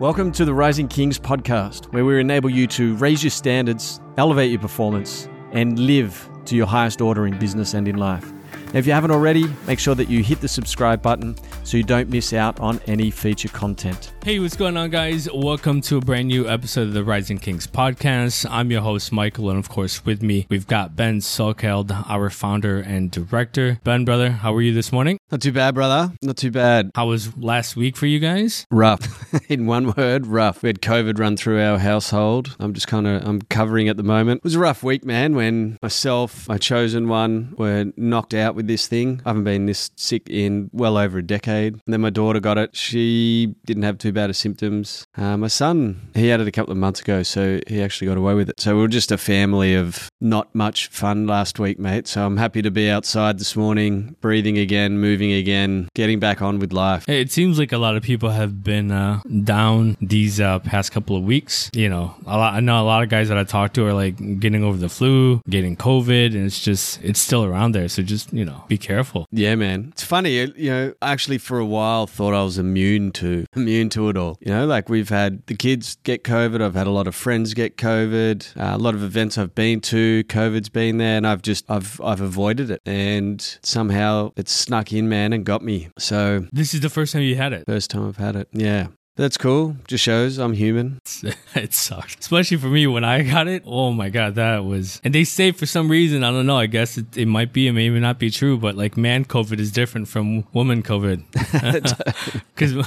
Welcome to the Rising Kings podcast, where we enable you to raise your standards, elevate your performance, and live to your highest order in business and in life. Now, if you haven't already, make sure that you hit the subscribe button so you don't miss out on any feature content. Hey, what's going on, guys? Welcome to a brand new episode of the Rising Kings podcast. I'm your host, Michael, and of course, with me, we've got Ben Sulkeld, our founder and director. Ben, brother, how are you this morning? Not too bad, brother. Not too bad. How was last week for you guys? Rough. in one word, rough. We had COVID run through our household. I'm just kind of I'm covering at the moment. It was a rough week, man. When myself, my chosen one, were knocked out with this thing. I haven't been this sick in well over a decade. And then my daughter got it. She didn't have too bad of symptoms. Uh, my son, he had it a couple of months ago, so he actually got away with it. So we are just a family of not much fun last week, mate. So I'm happy to be outside this morning, breathing again, moving again, getting back on with life. It seems like a lot of people have been uh, down these uh, past couple of weeks. You know, a lot, I know a lot of guys that I talk to are like getting over the flu, getting COVID, and it's just, it's still around there. So just, you know, be careful. Yeah, man. It's funny, you know, I actually for a while thought I was immune to, immune to it all. You know, like we've had the kids get COVID. I've had a lot of friends get COVID. Uh, a lot of events I've been to, COVID's been there, and I've just, I've, I've avoided it. And somehow it's snuck in, man, and got me. So this is the first time you had it. First time I've had it. Yeah. That's cool. Just shows I'm human. it sucked. Especially for me when I got it. Oh my God, that was. And they say for some reason, I don't know, I guess it, it might be, it may not be true, but like man COVID is different from woman COVID. Because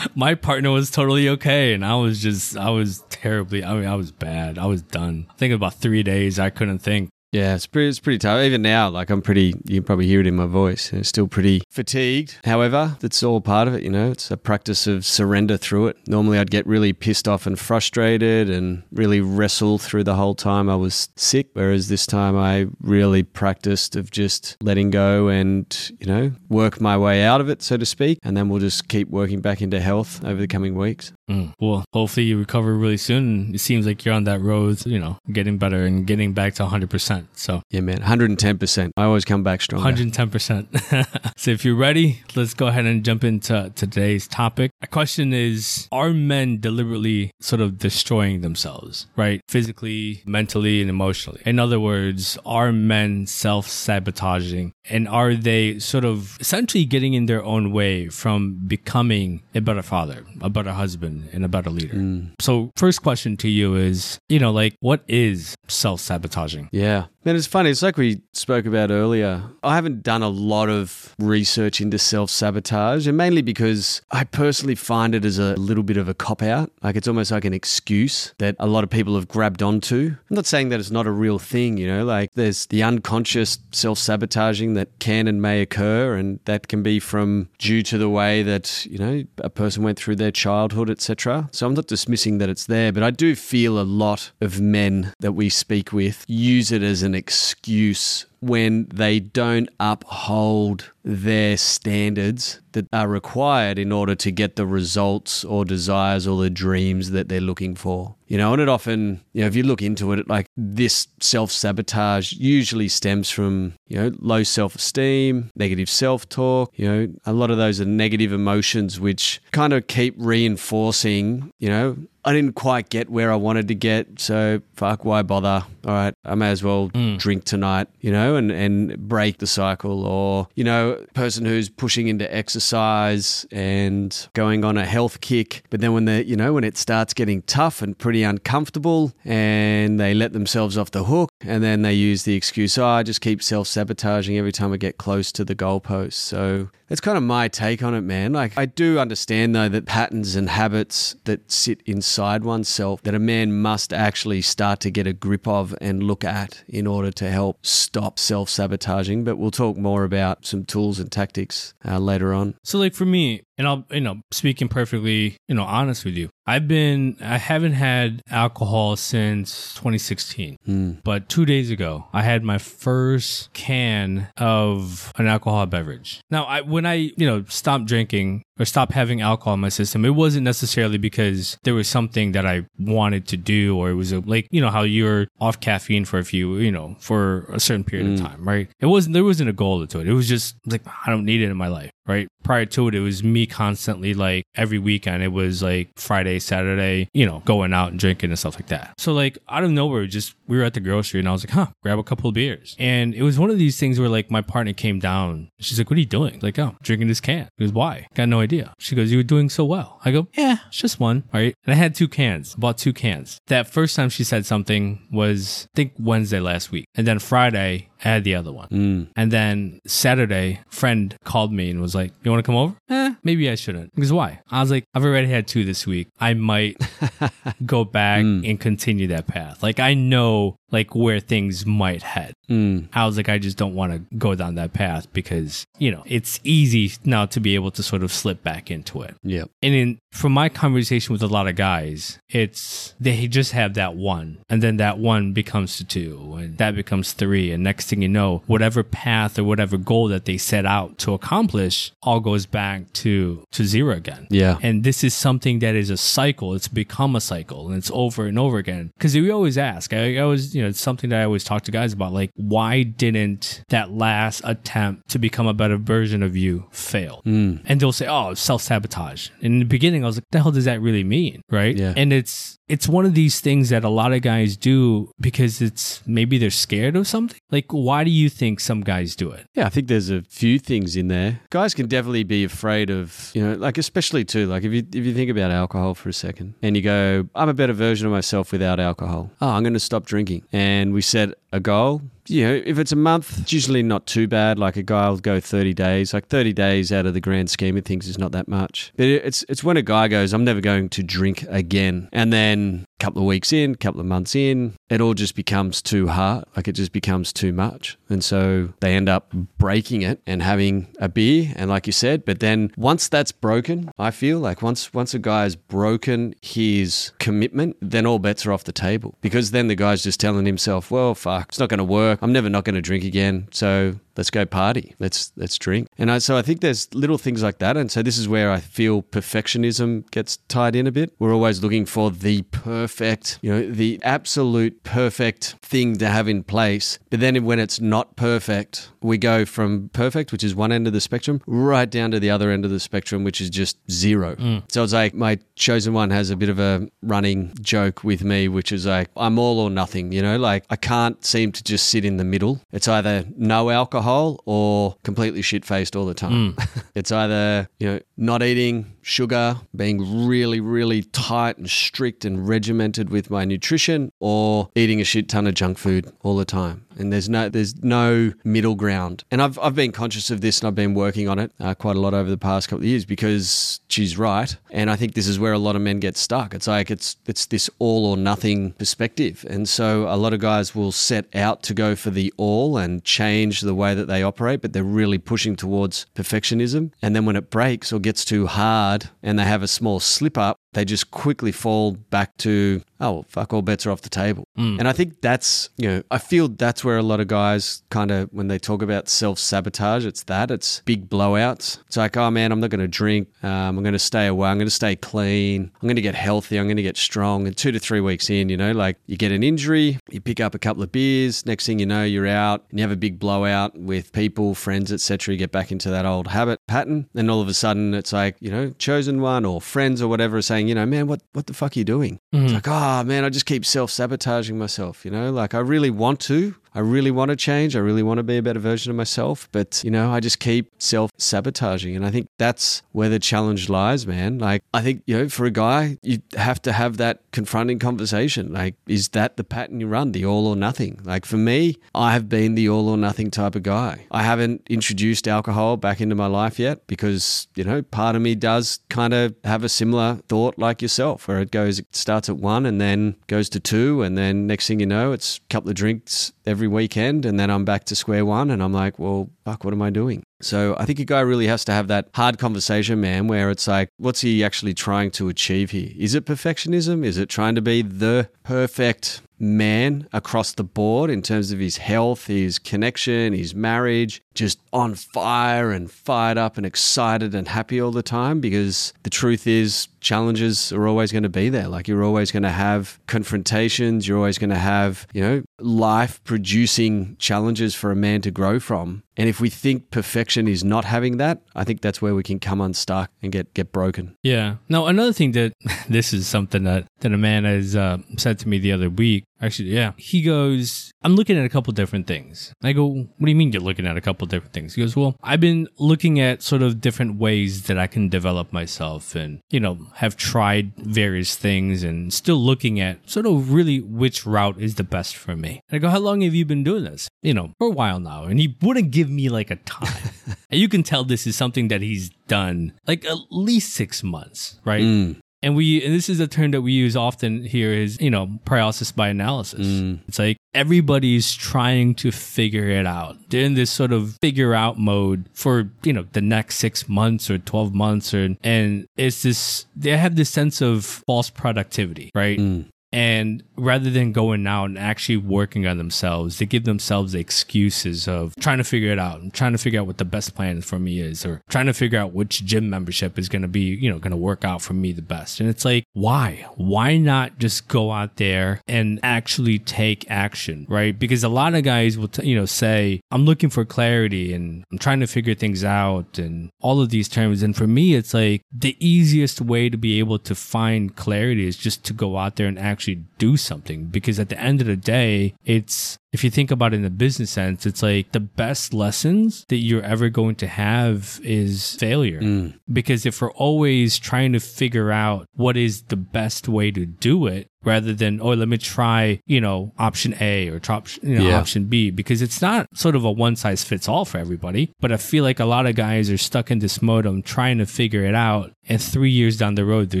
my partner was totally okay. And I was just, I was terribly, I mean, I was bad. I was done. I think about three days, I couldn't think. Yeah, it's pretty, it's pretty tough. Even now, like I'm pretty, you can probably hear it in my voice. I'm still pretty fatigued. However, that's all part of it, you know, it's a practice of surrender through it. Normally I'd get really pissed off and frustrated and really wrestle through the whole time I was sick. Whereas this time I really practiced of just letting go and, you know, work my way out of it, so to speak. And then we'll just keep working back into health over the coming weeks. Mm. Well, hopefully you recover really soon. It seems like you're on that road, you know, getting better and getting back to 100%. So, yeah, man, 110%. I always come back stronger. 110%. so, if you're ready, let's go ahead and jump into today's topic. My question is Are men deliberately sort of destroying themselves, right? Physically, mentally, and emotionally? In other words, are men self sabotaging and are they sort of essentially getting in their own way from becoming a better father, a better husband, and a better leader? Mm. So, first question to you is, you know, like, what is self sabotaging? Yeah. Man, it's funny. It's like we spoke about earlier. I haven't done a lot of research into self sabotage, and mainly because I personally find it as a little bit of a cop out. Like it's almost like an excuse that a lot of people have grabbed onto. I'm not saying that it's not a real thing, you know, like there's the unconscious self sabotaging that can and may occur, and that can be from due to the way that, you know, a person went through their childhood, etc. So I'm not dismissing that it's there, but I do feel a lot of men that we speak with use it as an excuse when they don't uphold their standards that are required in order to get the results or desires or the dreams that they're looking for. You know, and it often, you know, if you look into it, like this self sabotage usually stems from, you know, low self esteem, negative self talk. You know, a lot of those are negative emotions which kind of keep reinforcing, you know, I didn't quite get where I wanted to get, so fuck, why bother? All right, I may as well mm. drink tonight, you know, and, and break the cycle. Or, you know, person who's pushing into exercise and going on a health kick, but then when they, you know, when it starts getting tough and pretty uncomfortable and they let themselves off the hook and then they use the excuse, oh, I just keep self sabotaging every time I get close to the goalpost. So that's kind of my take on it, man. Like, I do understand, though, that patterns and habits that sit inside oneself that a man must actually start to get a grip of and look at in order to help stop self sabotaging. But we'll talk more about some tools and tactics uh, later on. So, like for me, and I'll, you know, speaking perfectly, you know, honest with you, I've been, I haven't had alcohol since 2016. Mm. But two days ago, I had my first can of an alcohol beverage. Now, I, when I, you know, stopped drinking or stopped having alcohol in my system, it wasn't necessarily because there was something that I wanted to do or it was a, like, you know, how you're off caffeine for a few, you know, for a certain period mm. of hmm. time, right? It wasn't, there wasn't a goal to it. It was just like, I don't need it in my life right? Prior to it, it was me constantly like every weekend. It was like Friday, Saturday, you know, going out and drinking and stuff like that. So like out of nowhere, just we were at the grocery and I was like, huh, grab a couple of beers. And it was one of these things where like my partner came down. She's like, what are you doing? Like, oh, drinking this can. He goes, why? Got no idea. She goes, you were doing so well. I go, yeah, it's just one. All right. And I had two cans, bought two cans. That first time she said something was, I think Wednesday last week. And then Friday, I had the other one. Mm. And then Saturday, friend called me and was like, You want to come over? Eh, maybe I shouldn't. Because why? I was like, I've already had two this week. I might go back mm. and continue that path. Like I know like where things might head. Mm. I was like, I just don't want to go down that path because, you know, it's easy now to be able to sort of slip back into it. Yeah. And in from my conversation with a lot of guys, it's they just have that one, and then that one becomes to two, and that becomes three, and next thing you know, whatever path or whatever goal that they set out to accomplish all goes back to to zero again. Yeah. And this is something that is a cycle. It's become a cycle, and it's over and over again. Because we always ask, I, I always, you know, it's something that I always talk to guys about, like, why didn't that last attempt to become a better version of you fail? Hmm. And they'll say, oh, self sabotage. In the beginning, I was like, the hell does that really mean? Right. Yeah. And it's, it's one of these things that a lot of guys do because it's maybe they're scared of something. Like, why do you think some guys do it? Yeah, I think there's a few things in there. Guys can definitely be afraid of, you know, like especially too, like if you if you think about alcohol for a second and you go, I'm a better version of myself without alcohol. Oh, I'm going to stop drinking. And we set a goal. You know, if it's a month, it's usually not too bad. Like a guy will go 30 days. Like 30 days out of the grand scheme of things is not that much. But it's it's when a guy goes, I'm never going to drink again. And then a couple of weeks in, a couple of months in, it all just becomes too hard. Like it just becomes too much. And so they end up breaking it and having a beer. And like you said, but then once that's broken, I feel like once once a guy's broken his commitment, then all bets are off the table. Because then the guy's just telling himself, well, fuck, it's not going to work. I'm never not going to drink again. So let's go party. Let's let's drink. And I, so I think there's little things like that. And so this is where I feel perfectionism gets tied in a bit. We're always looking for the perfect, you know, the absolute perfect thing to have in place. But then when it's not perfect, we go from perfect, which is one end of the spectrum, right down to the other end of the spectrum, which is just zero. Mm. So it's like my chosen one has a bit of a running joke with me, which is like I'm all or nothing. You know, like I can't seem to just sit in the middle. It's either no alcohol or completely shit faced all the time. Hmm. it's either, you know, not eating sugar, being really, really tight and strict and regimented with my nutrition, or eating a shit ton of junk food all the time. And there's no there's no middle ground. And I've I've been conscious of this and I've been working on it uh, quite a lot over the past couple of years because she's right. And I think this is where a lot of men get stuck. It's like it's it's this all or nothing perspective. And so a lot of guys will set out to go for the all and change the way that they operate, but they're really pushing towards perfectionism. And then when it breaks or gets too hard and they have a small slip up, they just quickly fall back to, oh, well, fuck, all bets are off the table. And I think that's, you know, I feel that's where a lot of guys kind of, when they talk about self sabotage, it's that, it's big blowouts. It's like, oh man, I'm not going to drink. Um, I'm going to stay away. I'm going to stay clean. I'm going to get healthy. I'm going to get strong. And two to three weeks in, you know, like you get an injury, you pick up a couple of beers. Next thing you know, you're out and you have a big blowout with people, friends, etc. You get back into that old habit pattern. And all of a sudden, it's like, you know, chosen one or friends or whatever are saying, you know, man, what, what the fuck are you doing? It's mm-hmm. like, oh man, I just keep self sabotaging myself, you know, like I really want to. I really want to change. I really want to be a better version of myself. But, you know, I just keep self sabotaging. And I think that's where the challenge lies, man. Like, I think, you know, for a guy, you have to have that confronting conversation. Like, is that the pattern you run, the all or nothing? Like, for me, I have been the all or nothing type of guy. I haven't introduced alcohol back into my life yet because, you know, part of me does kind of have a similar thought like yourself, where it goes, it starts at one and then goes to two. And then next thing you know, it's a couple of drinks every weekend. And then I'm back to square one. And I'm like, well, fuck, what am I doing? So I think a guy really has to have that hard conversation, man, where it's like, what's he actually trying to achieve here? Is it perfectionism? Is it trying to be the perfect man across the board in terms of his health, his connection, his marriage, just on fire and fired up and excited and happy all the time? Because the truth is, challenges are always going to be there. Like you're always going to have confrontations, you're always going to have, you know, life producing challenges for a man to grow from. And if we think perfection is not having that, I think that's where we can come unstuck and get get broken. Yeah. Now, another thing that this is something that, that a man has uh, said to me the other week. Actually, yeah. He goes, I'm looking at a couple different things. I go, What do you mean you're looking at a couple different things? He goes, Well, I've been looking at sort of different ways that I can develop myself and, you know, have tried various things and still looking at sort of really which route is the best for me. And I go, How long have you been doing this? You know, for a while now. And he wouldn't give me like a time. and you can tell this is something that he's done like at least six months, right? Mm. And we, and this is a term that we use often here is, you know, paralysis by analysis. Mm. It's like everybody's trying to figure it out. They're in this sort of figure out mode for, you know, the next six months or 12 months or, and it's this, they have this sense of false productivity, right? Mm. And rather than going out and actually working on themselves, they give themselves excuses of trying to figure it out and trying to figure out what the best plan for me is or trying to figure out which gym membership is going to be, you know, going to work out for me the best. And it's like, why? Why not just go out there and actually take action, right? Because a lot of guys will, t- you know, say, I'm looking for clarity and I'm trying to figure things out and all of these terms. And for me, it's like the easiest way to be able to find clarity is just to go out there and actually do something because at the end of the day, it's if you think about it in the business sense, it's like the best lessons that you're ever going to have is failure. Mm. Because if we're always trying to figure out what is the best way to do it, rather than oh let me try you know option A or try, you know, Yeah. option B because it's not sort of a one size fits all for everybody. But I feel like a lot of guys are stuck in this mode of trying to figure it out, and three years down the road they're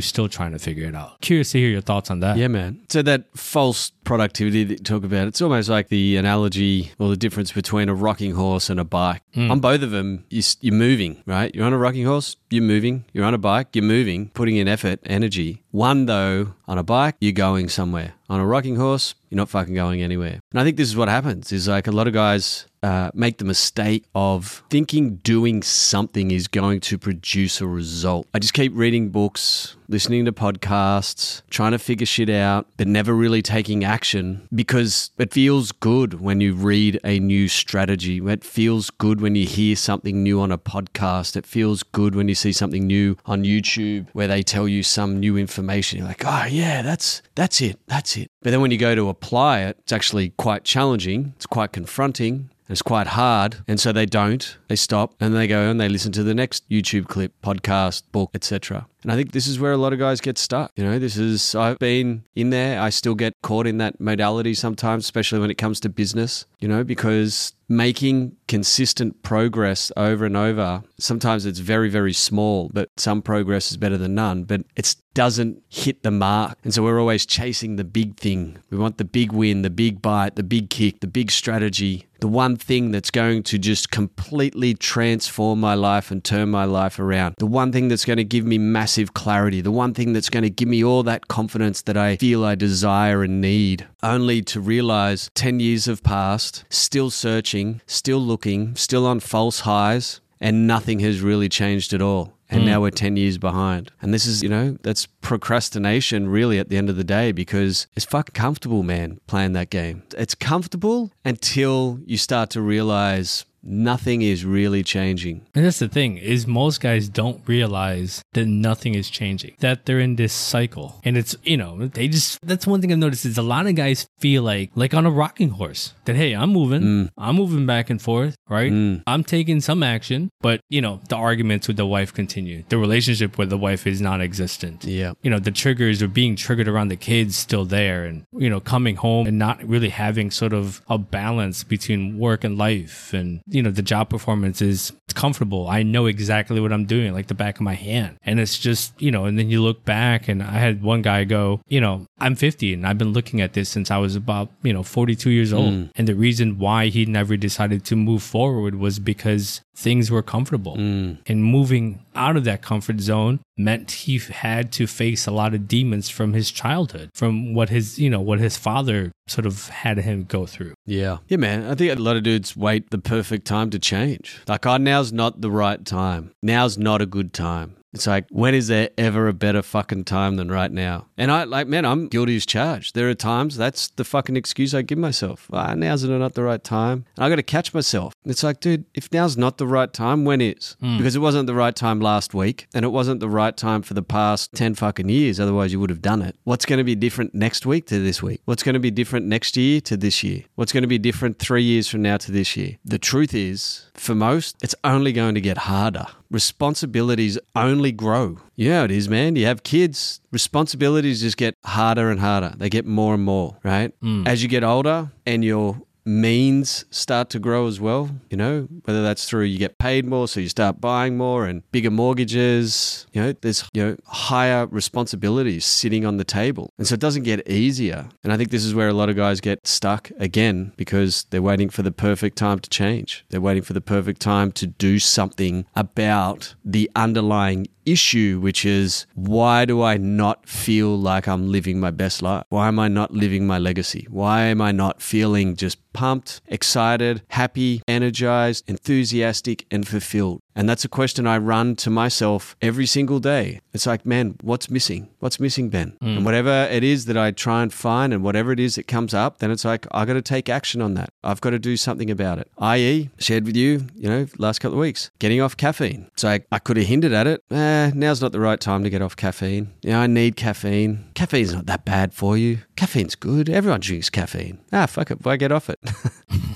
still trying to figure it out. Curious to hear your thoughts on that. Yeah, man. So that false productivity that you talk about, it's almost like the analogy or the difference between a rocking horse and a bike. Mm. On both of them, you're moving, right? You're on a rocking horse, you're moving. You're on a bike, you're moving, putting in effort, energy. One, though, on a bike, you're going somewhere. On a rocking horse, you're not fucking going anywhere. And I think this is what happens is like a lot of guys uh, make the mistake of thinking doing something is going to produce a result. I just keep reading books, listening to podcasts, trying to figure shit out, but never really taking action because it feels good when you read a new strategy. It feels good when you hear something new on a podcast. It feels good when you see something new on YouTube where they tell you some new information. You're like, oh yeah, that's that's it, that's it. But then when you go to apply it, it's actually quite challenging. It's quite confronting. It's quite hard, and so they don't. They stop and they go and they listen to the next YouTube clip, podcast, book, etc. And I think this is where a lot of guys get stuck. You know, this is I've been in there. I still get caught in that modality sometimes, especially when it comes to business. You know, because making consistent progress over and over, sometimes it's very very small, but some progress is better than none. But it doesn't hit the mark, and so we're always chasing the big thing. We want the big win, the big bite, the big kick, the big strategy, the one thing that's going to just completely transform my life and turn my life around. The one thing that's going to give me massive clarity. The one thing that's going to give me all that confidence that I feel I desire and need. Only to realize 10 years have passed, still searching, still looking, still on false highs, and nothing has really changed at all. And hmm. now we're 10 years behind. And this is, you know, that's procrastination really at the end of the day because it's fucking comfortable, man, playing that game. It's comfortable until you start to realize nothing is really changing. And that's the thing is most guys don't realize that nothing is changing, that they're in this cycle. And it's, you know, they just, that's one thing I've noticed is a lot of guys feel like, like on a rocking horse that, hey, I'm moving, mm. I'm moving back and forth, right? Mm. I'm taking some action, but, you know, the arguments with the wife continue. The relationship with the wife is non existent. Yeah. You know, the triggers are being triggered around the kids still there and, you know, coming home and not really having sort of a balance between work and life. And, you know, the job performance is comfortable. I know exactly what I'm doing, like the back of my hand. And it's just, you know, and then you look back and I had one guy go, you know, I'm 50 and I've been looking at this since I was about, you know, 42 years old. Mm. And the reason why he never decided to move forward was because things were comfortable. Mm. And moving out of that comfort zone meant he had to face a lot of demons from his childhood, from what his, you know, what his father sort of had him go through. Yeah. Yeah, man. I think a lot of dudes wait the perfect time to change. Like, oh, now's not the right time. Now's not a good time. It's like, when is there ever a better fucking time than right now? And I, like, man, I'm guilty as charged. There are times that's the fucking excuse I give myself. Ah, now's not the right time. And I got to catch myself. It's like, dude, if now's not the right time, when is? Because it wasn't the right time last week and it wasn't the right time for the past 10 fucking years. Otherwise, you would have done it. What's going to be different next week to this week? What's going to be different next year to this year? What's going to be different three years from now to this year? The truth is, for most, it's only going to get harder. Responsibilities only grow. Yeah, it is, man. You have kids, responsibilities just get harder and harder. They get more and more, right? Mm. As you get older and your means start to grow as well, you know, whether that's through you get paid more, so you start buying more and bigger mortgages, you know, there's, you know, higher responsibilities sitting on the table. And so it doesn't get easier. And I think this is where a lot of guys get stuck again because they're waiting for the perfect time to change. They're waiting for the perfect time to do something about the underlying issue, which is why do I not feel like I'm living my best life? Why am I not living my legacy? Why am I not feeling just pumped, excited, happy, energized, enthusiastic, and fulfilled? And that's a question I run to myself every single day. It's like, man, what's missing? What's missing, Ben? And whatever it is that I try and find and whatever it is that comes up, then it's like, I've got to take action on that. I've got to do something about it. I.e., shared with you, you know, last couple of weeks, getting off caffeine. It's like, I could have hinted at it. Eh, now's not the right time to get off caffeine. Yeah, I need caffeine. Caffeine's not that bad for you. Caffeine's good. Everyone drinks caffeine. Ah, fuck it. Why get off it?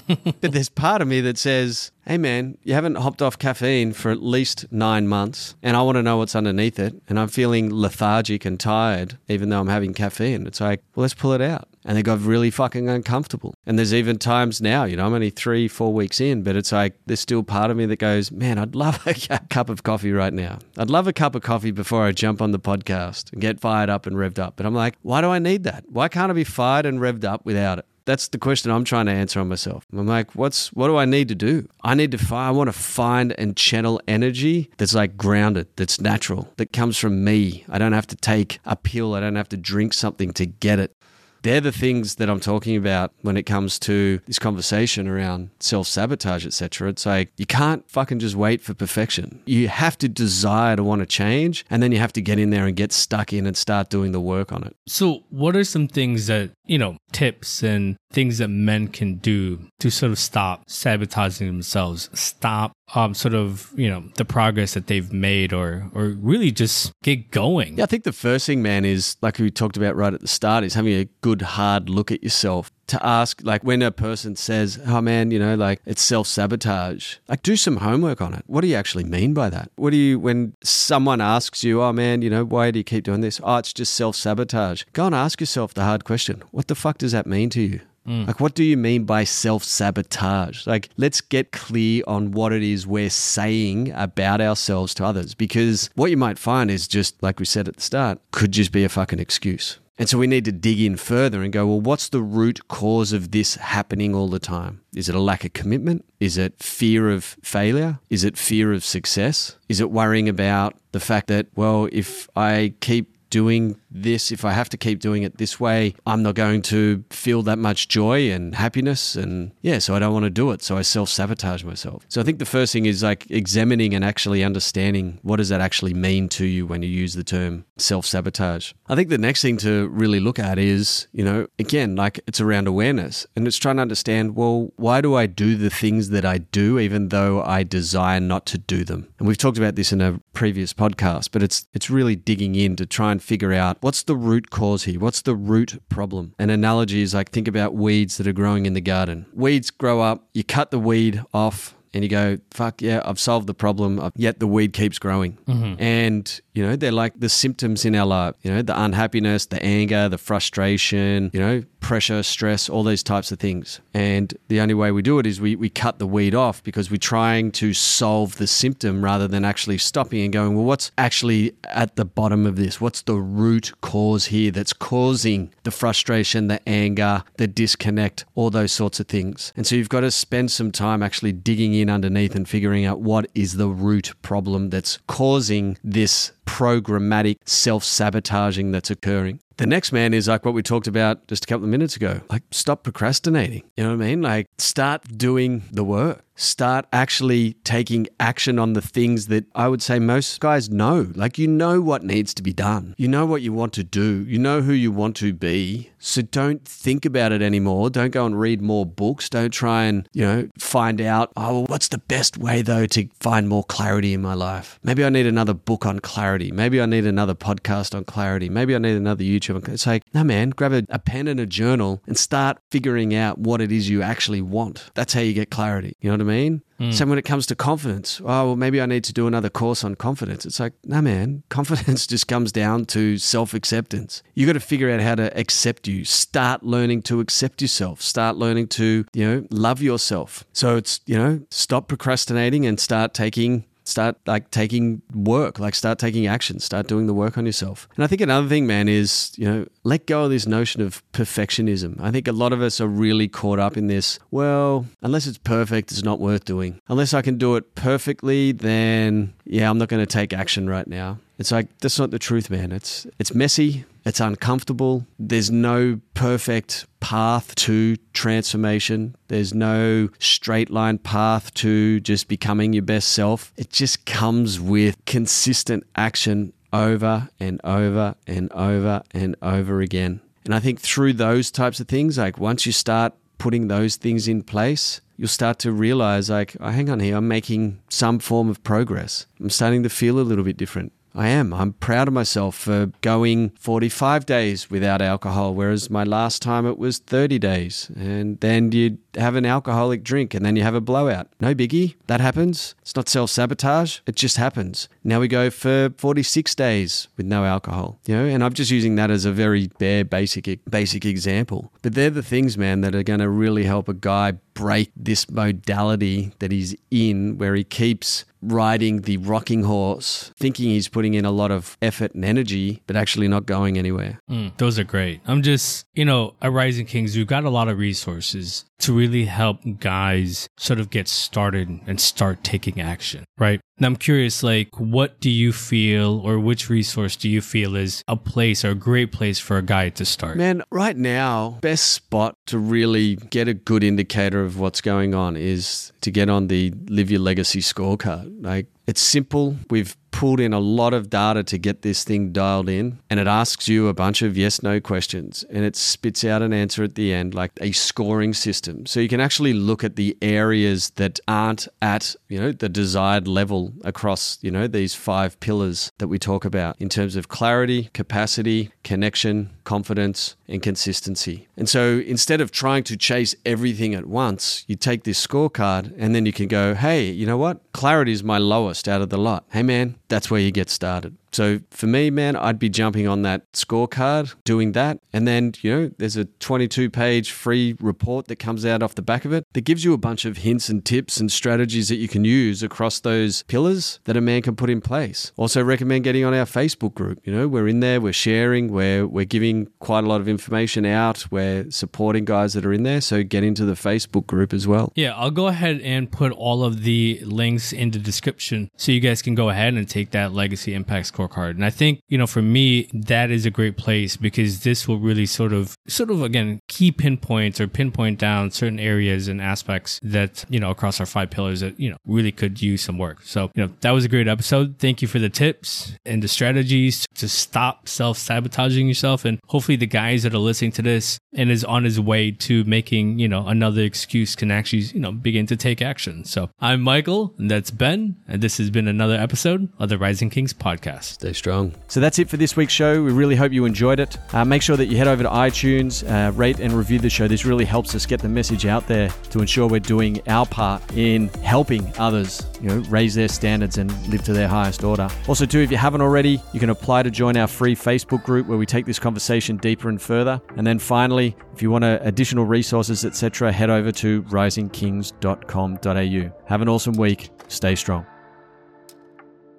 but there's part of me that says, hey man, you haven't hopped off caffeine for at least nine months, and I want to know what's underneath it. And I'm feeling lethargic and tired, even though I'm having caffeine. It's like, well, let's pull it out. And they got really fucking uncomfortable. And there's even times now, you know, I'm only three, four weeks in, but it's like there's still part of me that goes, man, I'd love a cup of coffee right now. I'd love a cup of coffee before I jump on the podcast and get fired up and revved up. But I'm like, why do I need that? Why can't I be fired and revved up without it? That's the question I'm trying to answer on myself. I'm like, what's what do I need to do? I need to find I want to find and channel energy that's like grounded, that's natural, that comes from me. I don't have to take a pill, I don't have to drink something to get it. They're the things that I'm talking about when it comes to this conversation around self sabotage, etc. It's like you can't fucking just wait for perfection. You have to desire to want to change, and then you have to get in there and get stuck in and start doing the work on it. So, what are some things that, you know, tips and things that men can do to sort of stop sabotaging themselves, stop um, sort of, you know, the progress that they've made or, or really just get going? Yeah, I think the first thing, man, is like we talked about right at the start, is having a good hard look at yourself. To ask, like, when a person says, Oh man, you know, like it's self sabotage, like, do some homework on it. What do you actually mean by that? What do you, when someone asks you, Oh man, you know, why do you keep doing this? Oh, it's just self sabotage. Go and ask yourself the hard question What the fuck does that mean to you? Mm. Like, what do you mean by self sabotage? Like, let's get clear on what it is we're saying about ourselves to others because what you might find is just, like we said at the start, could just be a fucking excuse. And so we need to dig in further and go, well, what's the root cause of this happening all the time? Is it a lack of commitment? Is it fear of failure? Is it fear of success? Is it worrying about the fact that, well, if I keep doing this, if I have to keep doing it this way, I'm not going to feel that much joy and happiness. And yeah, so I don't want to do it. So I self sabotage myself. So I think the first thing is like examining and actually understanding what does that actually mean to you when you use the term self sabotage. I think the next thing to really look at is, you know, again, like it's around awareness and it's trying to understand, well, why do I do the things that I do even though I desire not to do them? And we've talked about this in a previous podcast, but it's it's really digging in to try and figure out what's the root cause here? What's the root problem? An analogy is like think about weeds that are growing in the garden. Weeds grow up, you cut the weed off and you go, fuck yeah, I've solved the problem, yet the weed keeps growing. Mm-hmm. And, you know, they're like the symptoms in our life, you know, the unhappiness, the anger, the frustration, you know, pressure, stress, all these types of things. And the only way we do it is we, we cut the weed off because we're trying to solve the symptom rather than actually stopping and going, well, what's actually at the bottom of this? What's the root cause here that's causing the frustration, the anger, the disconnect, all those sorts of things? And so you've got to spend some time actually digging in underneath and figuring out what is the root problem that's causing this programmatic self sabotaging that's occurring. The next man is like what we talked about just a couple of minutes ago. Like, stop procrastinating. You know what I mean? Like, start doing the work start actually taking action on the things that I would say most guys know. Like, you know what needs to be done, you know what you want to do, you know who you want to be. So don't think about it anymore. Don't go and read more books. Don't try and, you know, find out, oh, well, what's the best way though to find more clarity in my life? Maybe I need another book on clarity. Maybe I need another podcast on clarity. Maybe I need another YouTube. It's like, no, man, grab a, a pen and a journal and start figuring out what it is you actually want. That's how you get clarity. You know what I mean? Mean? Mm. Same when it comes to confidence. Oh, well, maybe I need to do another course on confidence. It's like, no, man, confidence just comes down to self acceptance. You got to figure out how to accept you. Start learning to accept yourself. Start learning to, you know, love yourself. So it's, you know, stop procrastinating and start taking start like taking work, like start taking action, start doing the work on yourself. And I think another thing, man, is, you know, let go of this notion of perfectionism. I think a lot of us are really caught up in this. Well, unless it's perfect, it's not worth doing. Unless I can do it perfectly, then yeah, I'm not going to take action right now. It's like that's not the truth, man. It's it's messy, it's uncomfortable. There's no perfect path to transformation. There's no straight line path to just becoming your best self. It just comes with consistent action over and over and over and over again. And I think through those types of things, like once you start putting those things in place, you'll start to realize, like, oh, hang on here, I'm making some form of progress. I'm starting to feel a little bit different. I am. I'm proud of myself for going 45 days without alcohol, whereas my last time it was 30 days. And then you have an alcoholic drink and then you have a blowout. No biggie. That happens. It's not self sabotage. It just happens. Now we go for 46 days with no alcohol, you know, and I'm just using that as a very bare, basic, basic example. But they're the things, man, that are going to really help a guy break this modality that he's in where he keeps riding the rocking horse, thinking he's putting in a lot of effort and energy, but actually not going anywhere. Mm, those are great. I'm just, you know, at Rising Kings, we've got a lot of resources to really help guys sort of get started and start taking action, right? And I'm curious, like, what do you feel or which resource do you feel is a place or a great place for a guy to start? Man, right now, best spot to really get a good indicator of what's going on is to get on the Live Your Legacy scorecard. Like, it's simple. We've pulled in a lot of data to get this thing dialed in, and it asks you a bunch of yes no questions, and it spits out an answer at the end, like a scoring system. So you can actually look at the areas that aren't at, you know, the desired level across, you know, these five pillars that we talk about in terms of clarity, capacity, connection, confidence, and consistency. And so instead of trying to chase everything at once, you take this scorecard and then you can go, hey, you know what? Clarity is my lowest out of the lot. Hey, man, that's where you get started. So for me, man, I'd be jumping on that scorecard, doing that. And then, you know, there's a 22 page free report that comes out off the back of it that gives you a bunch of hints and tips and strategies that you can use across those pillars that a man can put in place. Also recommend getting on our Facebook group. You know, we're in there, we're sharing, we're, we're giving quite a lot of information out, we're supporting guys that are in there. So get into the Facebook group as well. Yeah, I'll go ahead and put all of the links in the description so you guys can go ahead and take that Legacy Impact scorecard. And I think, you know, for me, that is a great place because this will really sort of, sort of again, key pinpoints or pinpoint down certain areas and aspects that, you know, across our five pillars that, you know, really could use some work. So, you know, that was a great episode. Thank you for the tips and the strategies to stop self sabotaging yourself. And hopefully the guys that are listening to this and is on his way to making, you know, another excuse can actually, you know, begin to take action. So I'm Michael and that's Ben. And this has been another episode of the Rising Kings podcast. Stay strong. So that's it for this week's show. We really hope you enjoyed it. Uh, make sure that you head over to iTunes, uh, rate and review the show. This really helps us get the message out there to ensure we're doing our part in helping others, you know, raise their standards and live to their highest order. Also, too, if you haven't already, you can apply to join our free Facebook group where we take this conversation deeper and further. And then finally, if you want additional resources, etc., head over to risingkings.com.au. Have an awesome week. Stay strong.